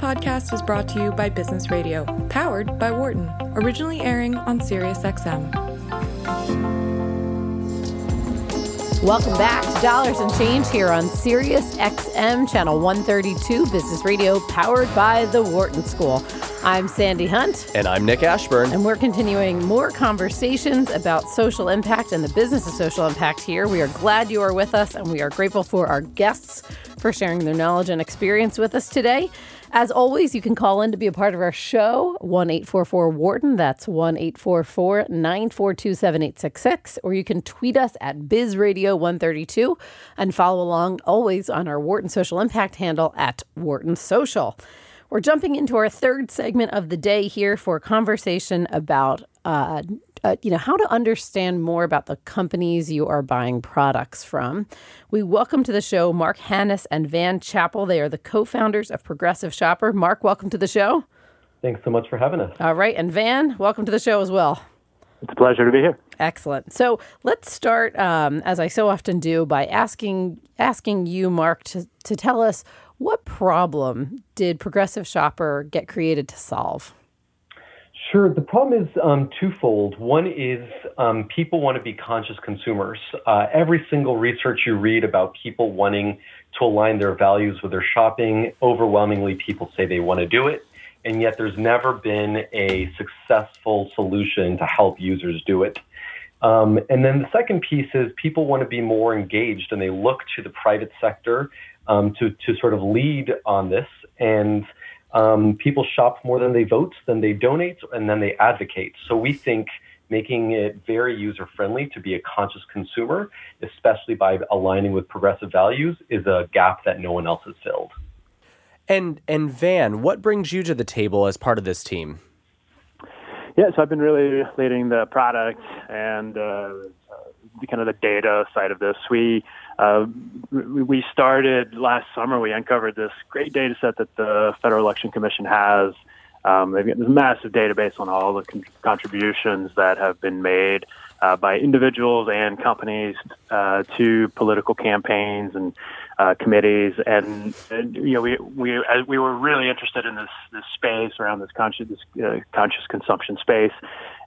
podcast is brought to you by Business Radio, powered by Wharton, originally airing on SiriusXM. Welcome back to Dollars and Change here on SiriusXM Channel 132 Business Radio, powered by the Wharton School. I'm Sandi Hunt. And I'm Nick Ashburn. And we're continuing more conversations about social impact and the business of social impact here. We are glad you are with us, and we are grateful for our guests for sharing their knowledge and experience with us today. As always, you can call in to be a part of our show, 1 844 Wharton. That's 1 844 942 7866. Or you can tweet us at BizRadio132 and follow along always on our Wharton Social Impact handle at Wharton Social. We're jumping into our third segment of the day here for a conversation about, uh, uh, you know, how to understand more about the companies you are buying products from. We welcome to the show Mark Hanis and Van Chappell. They are the co-founders of Progressive Shopper. Mark, welcome to the show. Thanks so much for having us. All right, and Van, welcome to the show as well. It's a pleasure to be here. Excellent. So let's start, um, as I so often do, by asking asking you, Mark, to, to tell us what problem did Progressive Shopper get created to solve? Sure. The problem is um, twofold. One is um, people want to be conscious consumers. Uh, every single research you read about people wanting to align their values with their shopping, overwhelmingly people say they want to do it. And yet there's never been a successful solution to help users do it. Um, and then the second piece is people want to be more engaged and they look to the private sector um, to, to sort of lead on this. And um, people shop more than they vote, then they donate, and then they advocate. So we think making it very user friendly to be a conscious consumer, especially by aligning with progressive values, is a gap that no one else has filled. And and Van, what brings you to the table as part of this team? Yeah, so I've been really leading the product and uh, kind of the data side of this. We uh, we started last summer. We uncovered this great data set that the Federal Election Commission has. Um, they've got this massive database on all the con- contributions that have been made uh, by individuals and companies uh, to political campaigns and uh, committees, and, and, you know we we uh, we were really interested in this this space around this conscious this, uh, conscious consumption space,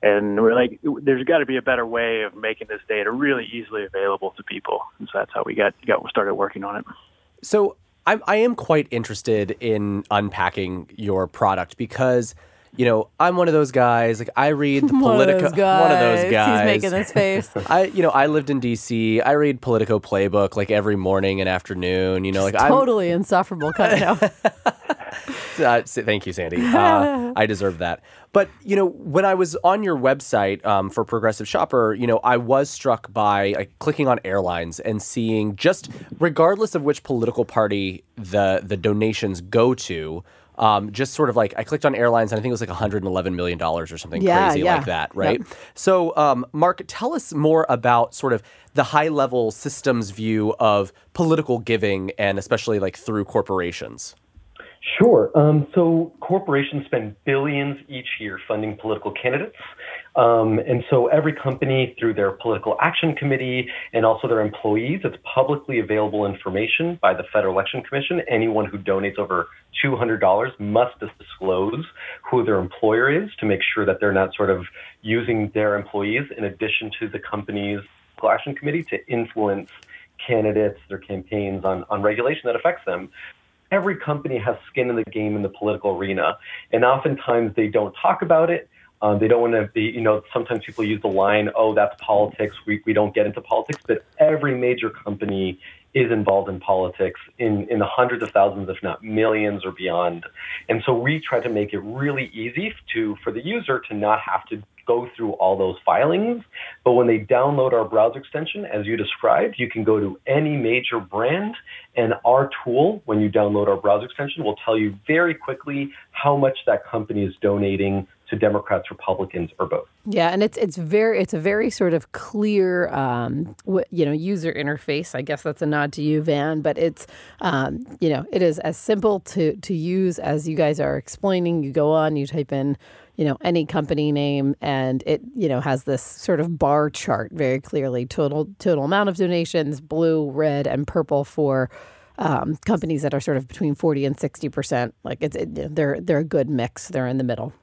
and we're like, there's got to be a better way of making this data really easily available to people, and so that's how we got got started working on it. So I'm I am quite interested in unpacking your product because you know, I'm one of those guys. Like I read the Politico. One of those guys. He's making this face. I, you know, I lived in D.C. I read Politico playbook like every morning and afternoon. You know, like totally I'm, insufferable. Cut it out. uh, thank you, Sandi. Uh, I deserve that. But you know, when I was on your website um, for Progressive Shopper, you know, I was struck by like, clicking on airlines and seeing just regardless of which political party the the donations go to um, just sort of like I clicked on airlines and I think it was like 111 million dollars or something yeah, crazy yeah. like that, right? Yep. So, um, Mark, tell us more about sort of the high level systems view of political giving and especially like through corporations. Sure. Um, so corporations spend billions each year funding political candidates. Um, and so every company, through their political action committee and also their employees, it's publicly available information by the Federal Election Commission. Anyone who donates over $200 must disclose who their employer is to make sure that they're not sort of using their employees in addition to the company's political action committee to influence candidates, their campaigns on, on regulation that affects them every company has skin in the game in the political arena, and oftentimes they don't talk about it. Um, they don't want to be, you know, sometimes people use the line, oh, that's politics. We, we don't get into politics. But every major company is involved in politics in, in the hundreds of thousands, if not millions or beyond. And so we try to make it really easy to for the user to not have to go through all those filings. But when they download our browser extension, as you described, you can go to any major brand, and our tool, when you download our browser extension, will tell you very quickly how much that company is donating to Democrats, Republicans, or both. Yeah, and it's it's very it's a very sort of clear, um, you know, user interface. I guess that's a nod to you, Van. But it's um, you know it is as simple to to use as you guys are explaining. You go on, you type in you know any company name and it you know has this sort of bar chart very clearly total total amount of donations blue red and purple for um, companies that are sort of between 40 and 60 percent. Like it's it, they're they're a good mix. They're in the middle.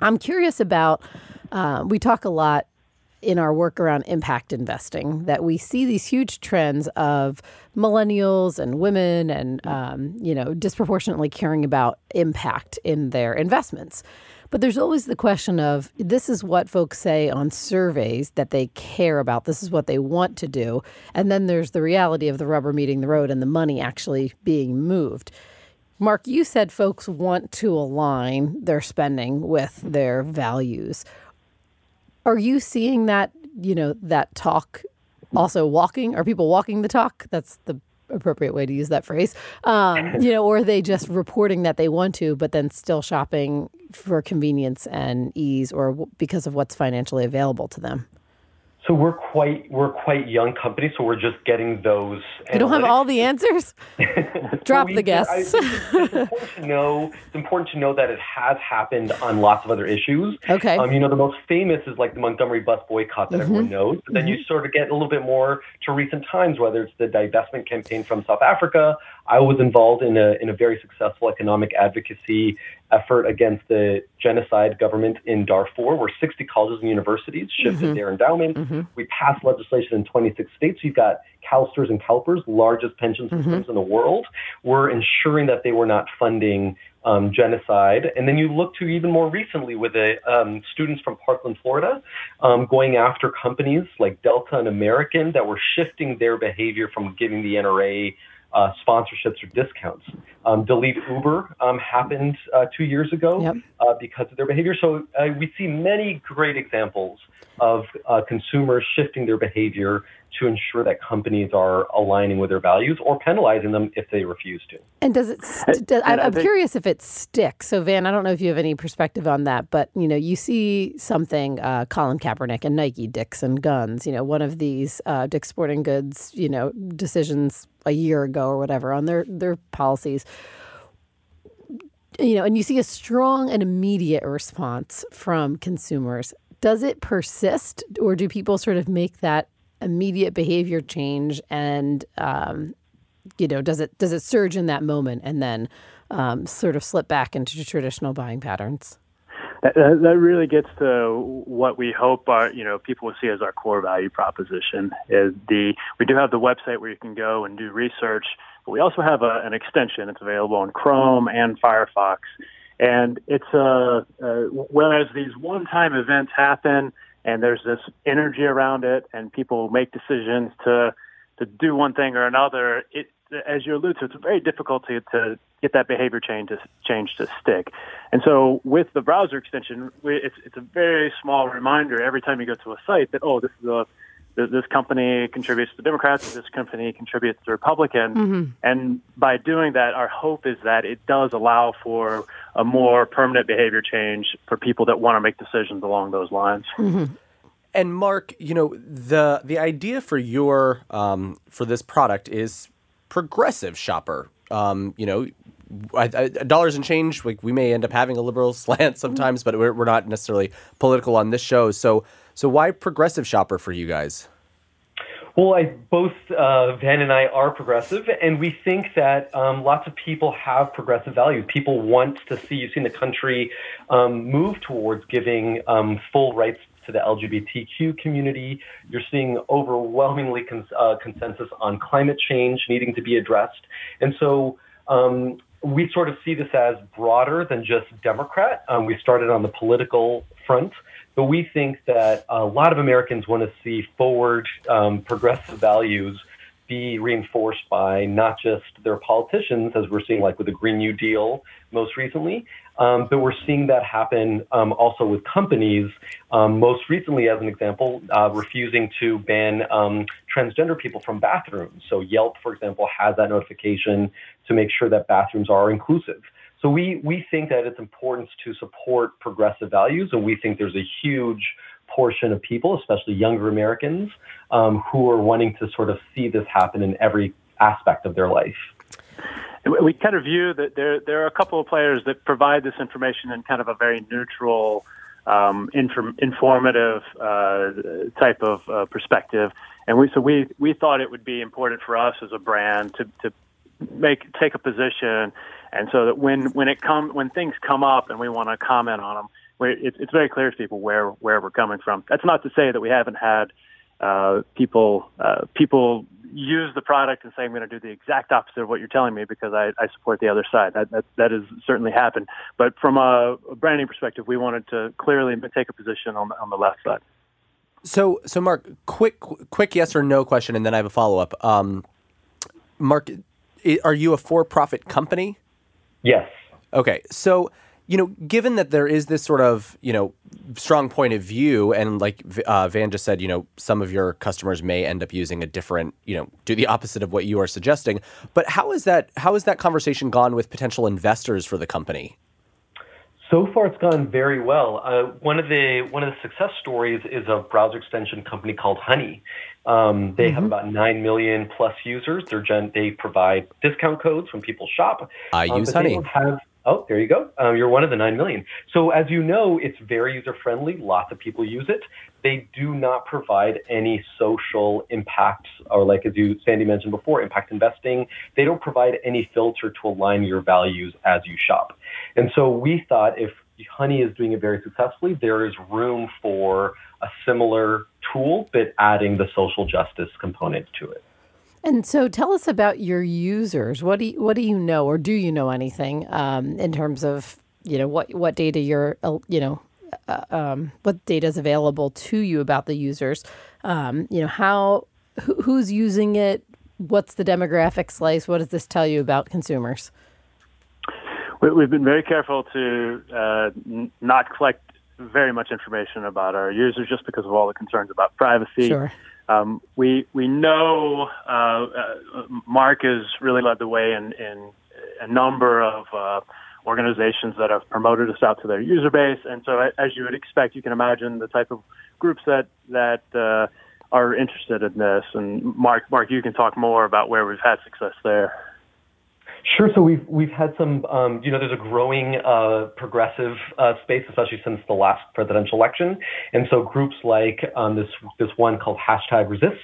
I'm curious about. Uh, we talk a lot in our work around impact investing that we see these huge trends of millennials and women and um, you know disproportionately caring about impact in their investments but there's always the question of this is what folks say on surveys that they care about. This is what they want to do. And then there's the reality of the rubber meeting the road and the money actually being moved. Mark, you said folks want to align their spending with their values. Are you seeing that, you know, that talk also walking? Are people walking the talk? That's the appropriate way to use that phrase. Um, you know, or are they just reporting that they want to, but then still shopping for convenience and ease, or because of what's financially available to them? So we're quite we're quite young company, so we're just getting those. You don't have all the answers. Drop we- the guests. I- it's, it's important to know. It's important to know that it has happened on lots of other issues. Okay. Um, you know, the most famous is like the Montgomery bus boycott that Mm-hmm. everyone knows. But then you sort of get a little bit more to recent times, whether it's the divestment campaign from South Africa. I was involved in a in a very successful economic advocacy effort against the genocide government in Darfur, where 60 colleges and universities shifted Mm-hmm. their endowments. We passed legislation in 26 states. You've got CalSTRS and CalPERS, largest pension Mm-hmm. systems in the world. We're ensuring that they were not funding um, genocide. And then you look to even more recently with the um, students from Parkland, Florida, um, going after companies like Delta and American that were shifting their behavior from giving the NRA uh, sponsorships or discounts. Um, delete Uber um, happened uh, two years ago Yep. uh, because of their behavior. So uh, we see many great examples of uh, consumers shifting their behavior to ensure that companies are aligning with their values or penalizing them if they refuse to. And does it? St- does, I'm, I I'm think- curious if it sticks. So, Van, I don't know if you have any perspective on that, but you know, you see something, uh, Colin Kaepernick and Nike, Dicks and Guns. You know, one of these uh, Dick's Sporting Goods, you know, decisions a year ago or whatever on their their policies. You know, and you see a strong and immediate response from consumers. Does it persist, or do people sort of make that immediate behavior change and um, you know does it does it surge in that moment and then um, sort of slip back into traditional buying patterns That, that really gets to what we hope our you know people will see as our core value proposition is the we do have the website where you can go and do research, but we also have a, an extension. It's available on Chrome and Firefox, and it's a uh, uh, whereas these one-time events happen and there's this energy around it, and people make decisions to to do one thing or another. It as you allude to, it's very difficult to, to get that behavior change to change to stick. And so with the browser extension, we, it's it's a very small reminder every time you go to a site that oh, this is a this company contributes to Democrats, this company contributes to Republicans, and by doing that, our hope is that it does allow for a more permanent behavior change for people that want to make decisions along those lines. And Mark, you know the the idea for your um, for this product is progressive shopper. Um, you know, I, I, dollars and change. Like we may end up having a liberal slant sometimes, but we're, we're not necessarily political on this show. So so why progressive shopper for you guys? Well, I, both uh, Van and I are progressive, and we think that um, lots of people have progressive values. People want to see, you've seen the country um, move towards giving um, full rights to the LGBTQ community. You're seeing overwhelmingly cons- uh, consensus on climate change needing to be addressed. And so um, we sort of see this as broader than just Democrat. Um, we started on the political front. But we think that a lot of Americans want to see forward um, progressive values be reinforced by not just their politicians, as we're seeing like with the Green New Deal most recently, um, but we're seeing that happen um, also with companies. Um, most recently, as an example, uh, refusing to ban um, transgender people from bathrooms. So Yelp, for example, has that notification to make sure that bathrooms are inclusive. So we, we think that it's important to support progressive values, and we think there's a huge portion of people, especially younger Americans, um, who are wanting to sort of see this happen in every aspect of their life. We kind of view that there there are a couple of players that provide this information in kind of a very neutral, um, inform, informative uh, type of uh, perspective, and we so we we thought it would be important for us as a brand to to make take a position, and so that when when it come when things come up and we want to comment on them, it's, it's very clear to people where where we're coming from. That's not to say that we haven't had uh, people uh, people use the product and say I'm going to do the exact opposite of what you're telling me because I, I support the other side. That, that that has certainly happened. But from a, a branding perspective, we wanted to clearly take a position on the, on the left side. So so Mark, quick quick yes or no question, and then I have a follow up. Um, Mark, are you a for profit company? Yes. Okay, so you know, given that there is this sort of, you know, strong point of view, and like uh, Van just said, you know, some of your customers may end up using a different, you know, do the opposite of what you are suggesting. But how is that? How has that conversation gone with potential investors for the company? So far, it's gone very well. Uh, one of the one of the success stories is a browser extension company called Honey. Um, they mm-hmm. have about nine million plus users. They're gen- they provide discount codes when people shop. I um, use Honey. have Oh, there you go. Um, you're one of the 9 million. So, as you know, it's very user friendly. Lots of people use it. They do not provide any social impacts, or like as you, Sandi mentioned before, impact investing. They don't provide any filter to align your values as you shop. And so, we thought if Honey is doing it very successfully, there is room for a similar tool, but adding the social justice component to it. And so, tell us about your users. What do you, what do you know, or do you know anything um, in terms of you know what what data you're uh, you know uh, um, what data is available to you about the users? Um, you know how who, who's using it? What's the demographic slice? What does this tell you about consumers? We've been very careful to uh, not collect very much information about our users just because of all the concerns about privacy. Sure. Um, we we know uh, uh, Mark has really led the way in, in a number of uh, organizations that have promoted us out to their user base, and so as you would expect, you can imagine the type of groups that that uh, are interested in this. And Mark, Mark, you can talk more about where we've had success there. Sure. So we've we've had some, um, you know, there's a growing uh, progressive uh, space, especially since the last presidential election, and so groups like um, this this one called hashtag Resist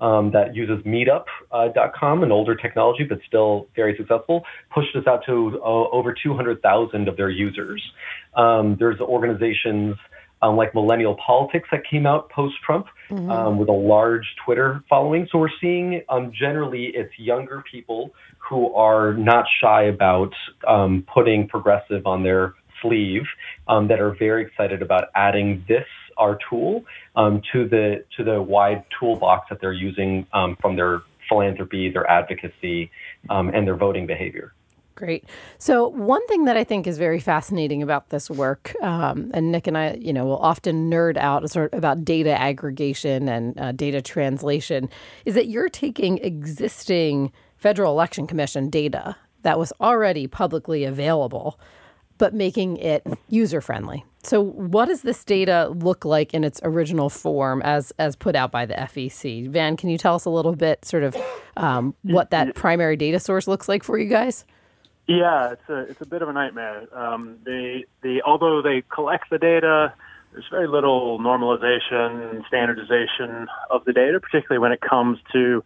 um, that uses Meetup.com, uh, an older technology but still very successful, pushed us out to uh, over 200,000 of their users. Um, there's organizations. Um, like Millennial Politics that came out post Trump mm-hmm. um, with a large Twitter following. So we're seeing um, generally it's younger people who are not shy about um, putting progressive on their sleeve um, that are very excited about adding this our tool um, to the to the wide toolbox that they're using um, from their philanthropy, their advocacy, um, and their voting behavior. Great. So one thing that I think is very fascinating about this work, um, and Nick and I, you know, will often nerd out sort of about data aggregation and uh, data translation, is that you're taking existing Federal Election Commission data that was already publicly available, but making it user friendly. So, what does this data look like in its original form as as put out by the FEC? Van, can you tell us a little bit, sort of, um, what that primary data source looks like for you guys? Yeah, it's a it's a bit of a nightmare. Um, they the although they collect the data, there's very little normalization and standardization of the data, particularly when it comes to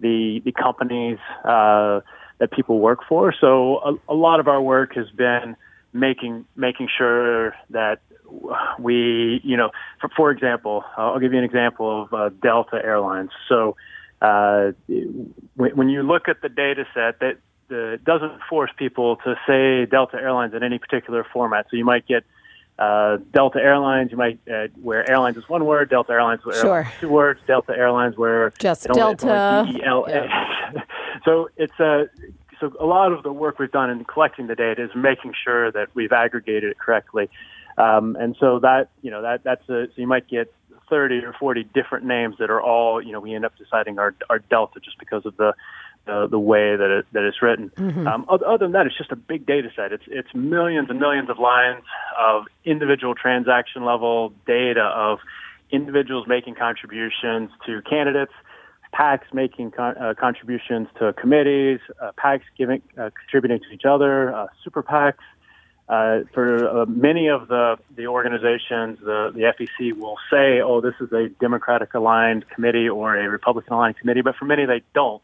the the companies uh, that people work for. So a, a lot of our work has been making making sure that we, you know, for, for example, I'll give you an example of uh, Delta Airlines. So uh, when you look at the data set, that the, doesn't force people to say Delta Airlines in any particular format. So you might get uh, Delta Airlines, you might uh, where airlines is one word, Delta Airlines where sure. two words, Delta Airlines where just Delta. Yeah. so it's a uh, so a lot of the work we've done in collecting the data is making sure that we've aggregated it correctly, um, and so that you know that that's a, so you might get 30 or 40 different names that are all you know we end up deciding are are Delta just because of the uh, the way that it that it's written. Mm-hmm. Um, other than that, it's just a big data set. It's it's millions and millions of lines of individual transaction level data of individuals making contributions to candidates, PACs making con- uh, contributions to committees, uh, PACs giving uh, contributing to each other, uh, super PACs. Uh, for uh, many of the, the organizations, the, the FEC will say, oh, this is a Democratic aligned committee or a Republican aligned committee, but for many they don't.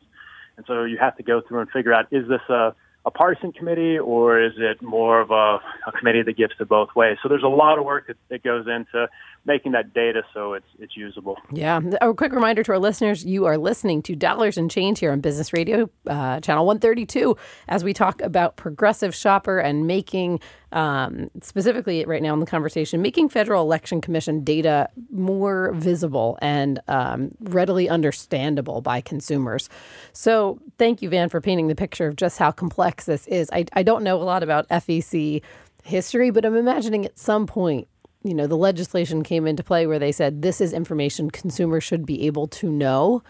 And so you have to go through and figure out is this a a partisan committee or is it more of a, a committee that gives to both ways? So there's a lot of work that, that goes into making that data so it's it's usable. Yeah. A quick reminder to our listeners: you are listening to Dollars and Change here on Business Radio, uh, channel 132, as we talk about progressive shopper and making. Um, specifically, right now in the conversation, making Federal Election Commission data more visible and um, readily understandable by consumers. So, thank you, Van, for painting the picture of just how complex this is. I, I don't know a lot about FEC history, but I'm imagining at some point you know, the legislation came into play where they said this is information consumers should be able to know.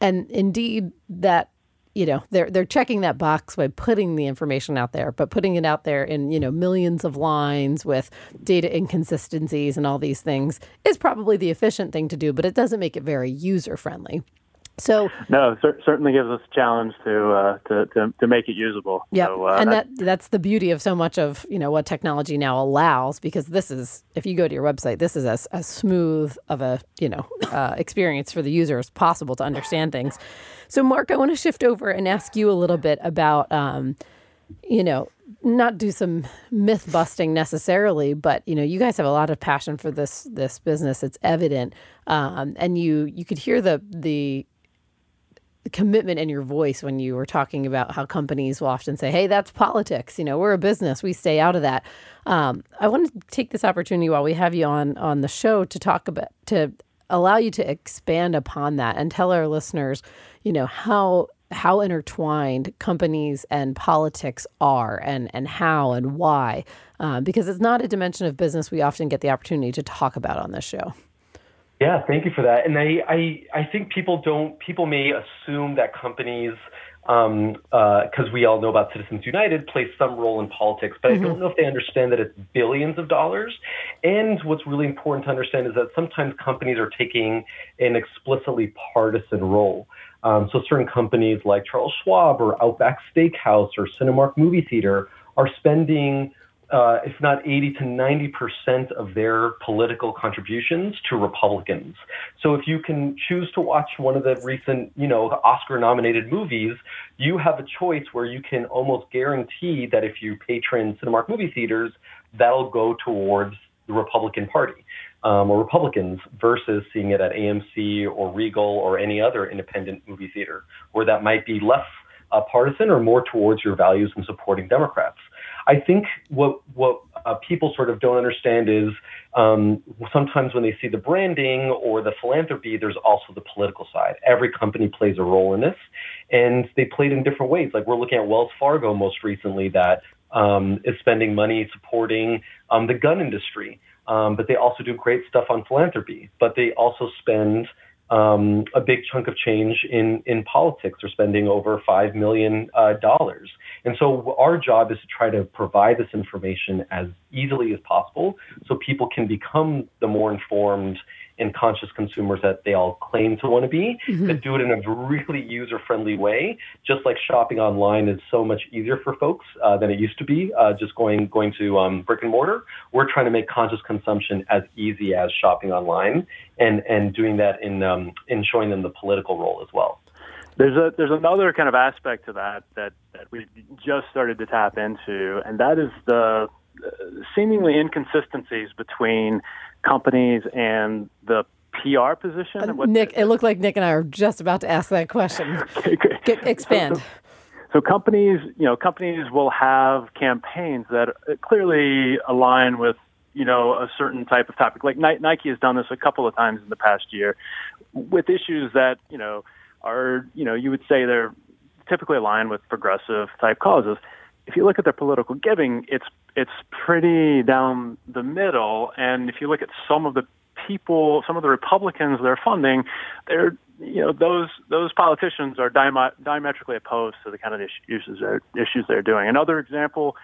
And indeed, that you know they're they're checking that box by putting the information out there, but putting it out there in you know millions of lines with data inconsistencies and all these things is probably the efficient thing to do, but it doesn't make it very user friendly. So no, cer- certainly gives us a challenge to, uh, to, to to make it usable. Yeah, so, uh, and that that's the beauty of so much of you know what technology now allows because this is if you go to your website, this is as, as smooth of a you know uh, experience for the user as possible to understand things. So, Mark, I want to shift over and ask you a little bit about. Um, you know, not do some myth busting necessarily, but you know, you guys have a lot of passion for this this business. It's evident, um, and you you could hear the the commitment in your voice when you were talking about how companies will often say, "Hey, that's politics." You know, we're a business; we stay out of that. Um, I want to take this opportunity while we have you on on the show to talk about to allow you to expand upon that and tell our listeners, you know, how how intertwined companies and politics are, and and how and why, um, because it's not a dimension of business we often get the opportunity to talk about on this show. Yeah, thank you for that. And I, I, I think people don't, people may assume that companies, because um, uh, we all know about Citizens United, play some role in politics, but mm-hmm. I don't know if they understand that it's billions of dollars. And what's really important to understand is that sometimes companies are taking an explicitly partisan role. Um, so certain companies like Charles Schwab or Outback Steakhouse or Cinemark Movie Theater are spending uh, if not 80 to 90 percent of their political contributions to Republicans. So if you can choose to watch one of the recent, you know, Oscar-nominated movies, you have a choice where you can almost guarantee that if you patron Cinemark movie theaters, that'll go towards the Republican Party um, or Republicans versus seeing it at AMC or Regal or any other independent movie theater, where that might be less uh, partisan or more towards your values and supporting Democrats. I think what what uh, people sort of don't understand is um, sometimes when they see the branding or the philanthropy, there's also the political side. Every company plays a role in this, and they played in different ways. Like we're looking at Wells Fargo most recently that um, is spending money supporting um, the gun industry, um, but they also do great stuff on philanthropy. But they also spend um, a big chunk of change in, in politics. They're spending over $5 million. Uh, and so our job is to try to provide this information as easily as possible so people can become the more informed and conscious consumers that they all claim to want to be, mm-hmm. but do it in a really user friendly way. Just like shopping online is so much easier for folks uh, than it used to be, uh, just going going to um, brick and mortar. We're trying to make conscious consumption as easy as shopping online, and and doing that in um, in showing them the political role as well. There's a there's another kind of aspect to that that, that we just started to tap into, and that is the seemingly inconsistencies between companies and the PR position? Uh, Nick, it looked like Nick and I are just about to ask that question. okay, expand. So, so, so, companies, you know, companies will have campaigns that clearly align with, you know, a certain type of topic. Like Nike has done this a couple of times in the past year with issues that, you know, are, you know, you would say they're typically aligned with progressive type causes if you look at their political giving, it's it's pretty down the middle. And if you look at some of the people, some of the Republicans they're funding, they're you know those those politicians are diametrically opposed to the kind of issues they're, issues they're doing. Another example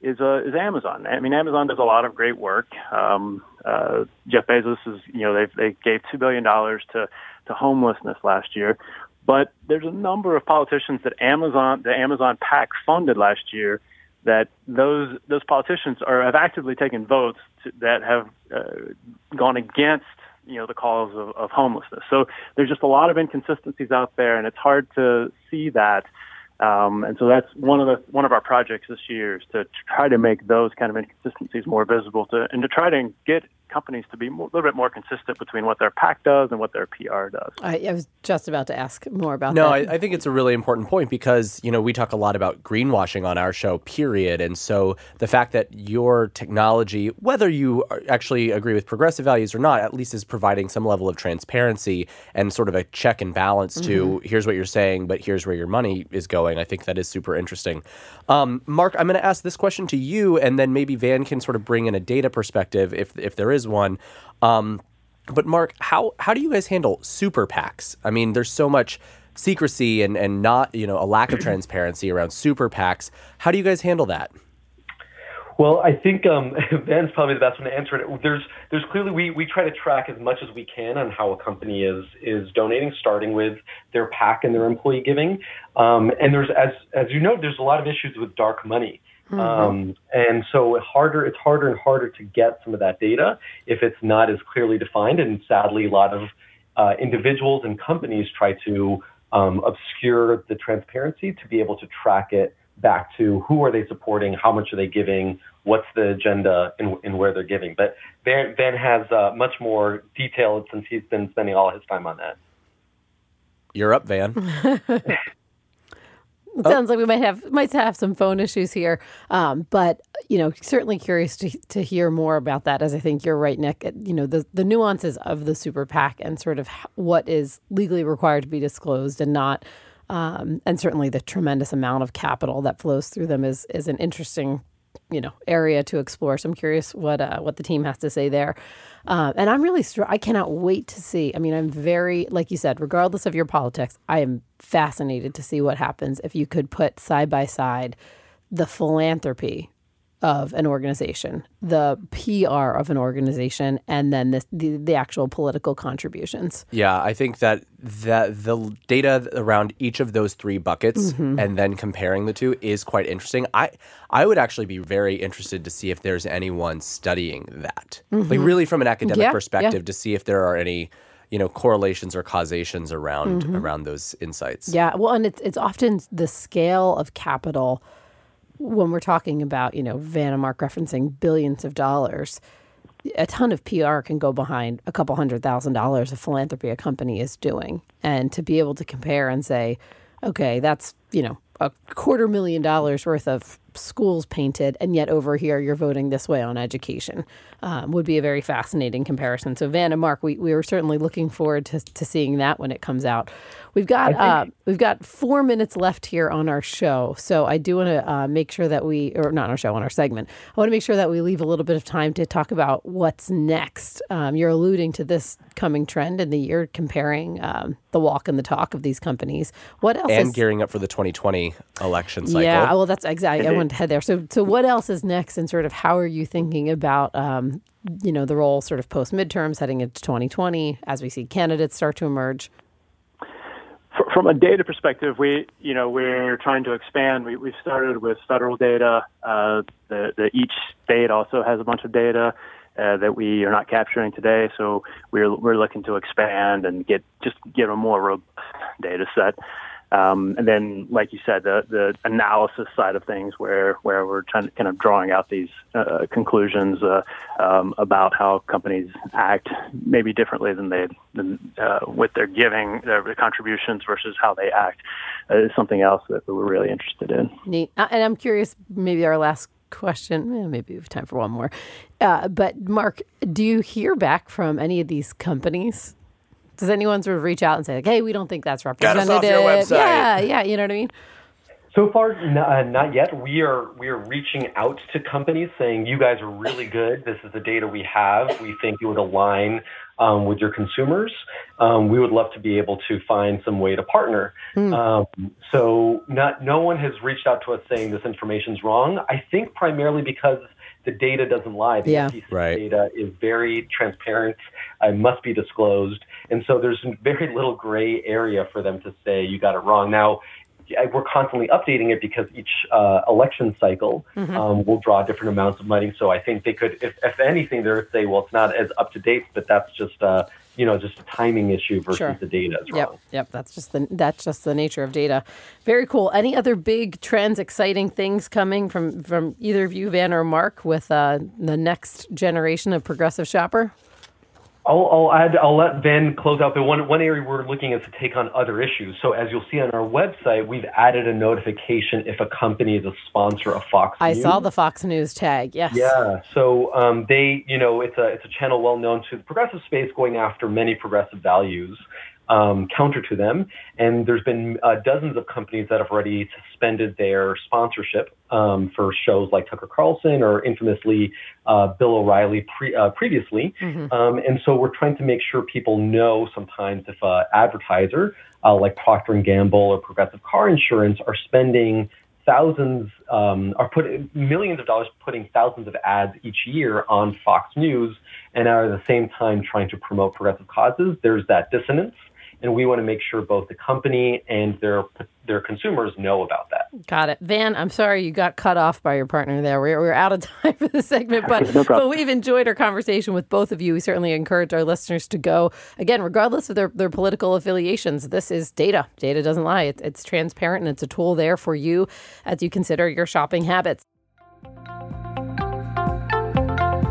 is uh, is Amazon. I mean, Amazon does a lot of great work. Um, uh, Jeff Bezos is you know they they gave two billion dollars to to homelessness last year. But there's a number of politicians that Amazon, the Amazon PAC funded last year, that those those politicians are have actively taken votes to, that have uh, gone against you know the cause of, of homelessness. So there's just a lot of inconsistencies out there, and it's hard to see that. Um, and so that's one of the one of our projects this year is to try to make those kind of inconsistencies more visible to and to try to get companies to be a little bit more consistent between what their PAC does and what their PR does. I, I was just about to ask more about no, that. I, I think it's a really important point because you know we talk a lot about greenwashing on our show, period. And so the fact that your technology, whether you actually agree with progressive values or not, at least is providing some level of transparency and sort of a check and balance to Mm-hmm. here's what you're saying, but here's where your money is going. I think that is super interesting. Um, Mark, I'm going to ask this question to you, and then maybe Van can sort of bring in a data perspective if if there is one. Um, but Mark, how how do you guys handle super PACs? I mean, there's so much secrecy and and not you know a lack of transparency around super PACs. How do you guys handle that? Well, I think um, probably the best one to answer it. There's there's clearly we, we try to track as much as we can on how a company is is donating, starting with their PAC and their employee giving. Um, and there's as as you know, there's a lot of issues with dark money. Um, and so harder, it's harder and harder to get some of that data if it's not as clearly defined. And sadly, a lot of uh, individuals and companies try to um, obscure the transparency to be able to track it back to who are they supporting, how much are they giving, what's the agenda, and, and where they're giving. But Van, Van has uh, much more detail since he's been spending all his time on that. You're up, Van. It sounds like we might have might have some phone issues here, um, but you know, certainly curious to to hear more about that. As I think you're right, Nick. You know, the the nuances of the super PAC and sort of what is legally required to be disclosed and not, um, and certainly the tremendous amount of capital that flows through them is is an interesting you know area to explore. So I'm curious what uh, what the team has to say there. Uh, and I'm really str- I cannot wait to see. I mean, I'm very like you said, regardless of your politics, I am fascinated to see what happens if you could put side by side the philanthropy of an organization, the PR of an organization, and then the the, the actual political contributions. Yeah, I think that that the data around each of those three buckets Mm-hmm. and then comparing the two is quite interesting. I I would actually be very interested to see if there's anyone studying that. Like really from an academic Mm-hmm. Yeah, yeah. perspective to see if there are any, you know, correlations or causations around Mm-hmm. around those insights. Yeah, well, and it's it's often the scale of capital when we're talking about you know Van and Mark referencing billions of dollars. A ton of PR can go behind a couple hundred thousand dollars of philanthropy a company is doing, and to be able to compare and say, okay, that's you know a quarter million dollars worth of schools painted, and yet over here you're voting this way on education, um, would be a very fascinating comparison. So Van and Mark, we, we are certainly looking forward to, to seeing that when it comes out. We've got uh, we've got four minutes left here on our show, so I do want to uh, make sure that we, or not on our show, on our segment, I want to make sure that we leave a little bit of time to talk about what's next. Um, you're alluding to this coming trend in the year, comparing um, the walk and the talk of these companies. What else? And is, gearing up for the 2020 election cycle. yeah, well, that's exactly. Wanted to head there. So, so what else is next, and sort of how are you thinking about, um, you know, the role sort of post midterms heading into 2020 as we see candidates start to emerge? From a data perspective, we, you know, we're trying to expand. We, we've started with federal data. Uh, the, the, each state also has a bunch of data uh, that we are not capturing today. So we're, we're looking to expand and get just get a more robust data set. Um, and then, like you said, the, the analysis side of things, where where we're trying to kind of drawing out these uh, conclusions uh, um, about how companies act, maybe differently than they than uh, with their giving their contributions versus how they act, uh, is something else that we're really interested in. Neat. Uh, and I'm curious, maybe our last question, maybe we have time for one more. Uh, but Mark, do you hear back from any of these companies? Does anyone sort of reach out and say, like, hey, we don't think that's Get representative? us off your website. Yeah, yeah, you know what I mean? So far, n- uh, not yet. We are we are reaching out to companies saying, "You guys are really good. This is the data we have. We think it would align um, with your consumers. Um, we would love to be able to find some way to partner." Um, so, not no one has reached out to us saying this information's wrong. I think primarily because the data doesn't lie. The Yeah. FEC Right. data is very transparent. It must be disclosed, and so there's very little gray area for them to say you got it wrong. Now, we're constantly updating it because each uh, election cycle mm-hmm. um, will draw different amounts of money. So I think they could, if, if anything, they would say, well, it's not as up to date, but that's just uh, you know just a timing issue versus sure. the data is yep, wrong. Yep, that's just the that's just the nature of data. Very cool. Any other big trends, exciting things coming from from either of you, Van or Mark, with uh, the next generation of progressive shopper? I'll, I'll add. I'll let Van close out. But one one area we're looking at to take on other issues. So as you'll see on our website, we've added a notification if a company is a sponsor of Fox. News. I News. saw the Fox News tag. Yes. Yeah. So um, they, you know, it's a it's a channel well known to the progressive space, going after many progressive values um, counter to them. And there's been uh, dozens of companies that have already suspended their sponsorship um, for shows like Tucker Carlson or infamously uh, Bill O'Reilly pre- uh, previously. Mm-hmm. Um, and so we're trying to make sure people know sometimes if an advertiser uh, like Procter and Gamble or Progressive Car Insurance are spending thousands um, are putting millions of dollars putting thousands of ads each year on Fox News and are at the same time trying to promote progressive causes. There's that dissonance and we want to make sure both the company and their their consumers know about that. Got it, Van. I'm sorry you got cut off by your partner there. We're, we're out of time for the segment, but no but we've enjoyed our conversation with both of you. We certainly encourage our listeners to go again, regardless of their their political affiliations. This is data. Data doesn't lie. It's, it's transparent and it's a tool there for you as you consider your shopping habits.